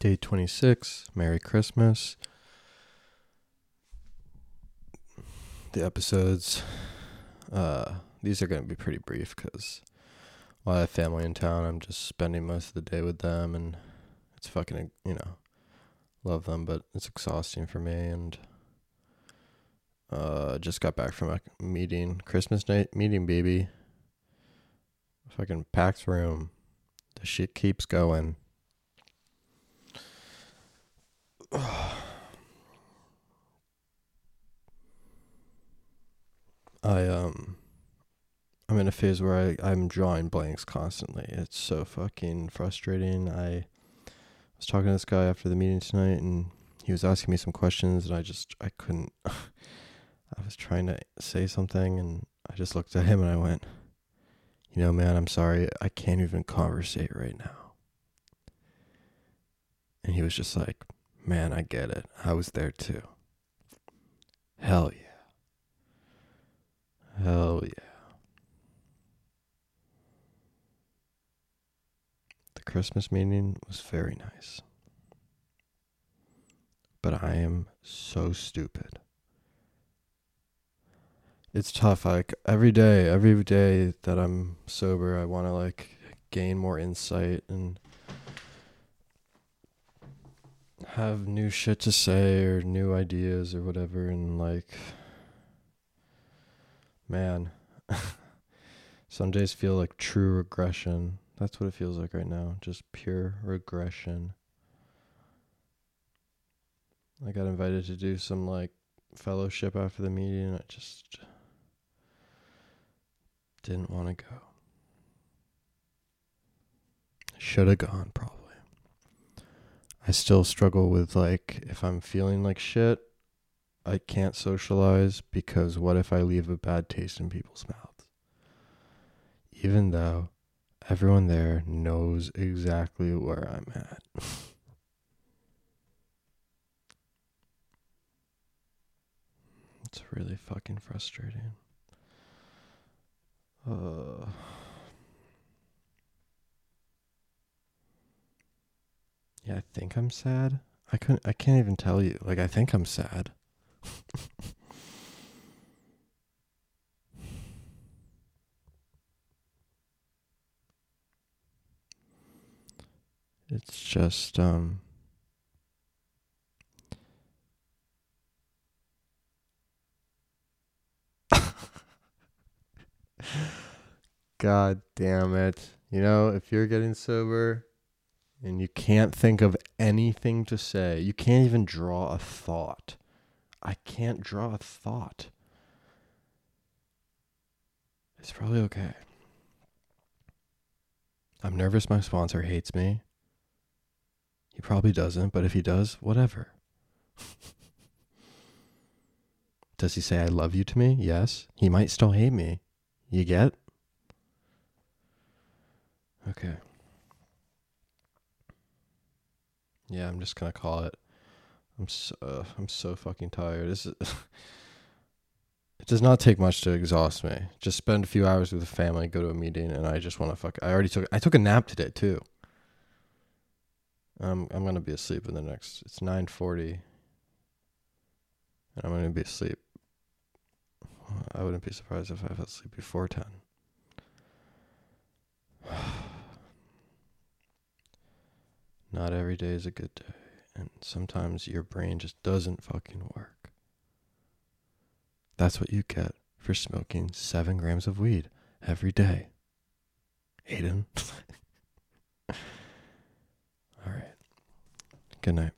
Day 26. Merry Christmas. The episodes, uh, these are going to be pretty brief because while I have family in town, I'm just spending most of the day with them and it's fucking, you know, love them, but it's exhausting for me and uh just got back from a meeting, Christmas night meeting, baby. Fucking packed room. The shit keeps going. I um I'm in a phase where I, I'm drawing blanks constantly. It's so fucking frustrating. I was talking to this guy after the meeting tonight and he was asking me some questions and I just I couldn't I was trying to say something and I just looked at him and I went, You know, man, I'm sorry, I can't even conversate right now. And he was just like, Man, I get it. I was there too. Hell yeah. Hell yeah. The Christmas meeting was very nice. But I am so stupid. It's tough. Like every day, every day that I'm sober, I want to like gain more insight and have new shit to say or new ideas or whatever and like man. Some days feel like true regression. That's what it feels like right now. Just pure regression. I got invited to do some like fellowship after the meeting and i just didn't want to go. Should have gone probably. I still struggle with like if I'm feeling like shit, I can't socialize because what if I leave a bad taste in people's mouths? Even though everyone there knows exactly where I'm at. it's really fucking frustrating. Uh Yeah, I think I'm sad. I couldn't I can't even tell you. Like I think I'm sad. it's just um God damn it. You know, if you're getting sober, and you can't think of anything to say. You can't even draw a thought. I can't draw a thought. It's probably okay. I'm nervous my sponsor hates me. He probably doesn't, but if he does, whatever. does he say I love you to me? Yes. He might still hate me. You get? Okay. Yeah, I'm just gonna call it. I'm so uh, I'm so fucking tired. This is. it does not take much to exhaust me. Just spend a few hours with the family, go to a meeting, and I just want to fuck. I already took. I took a nap today too. Um, I'm gonna be asleep in the next. It's nine forty. And I'm gonna be asleep. I wouldn't be surprised if I fell asleep before ten. Not every day is a good day. And sometimes your brain just doesn't fucking work. That's what you get for smoking seven grams of weed every day. Aiden. All right. Good night.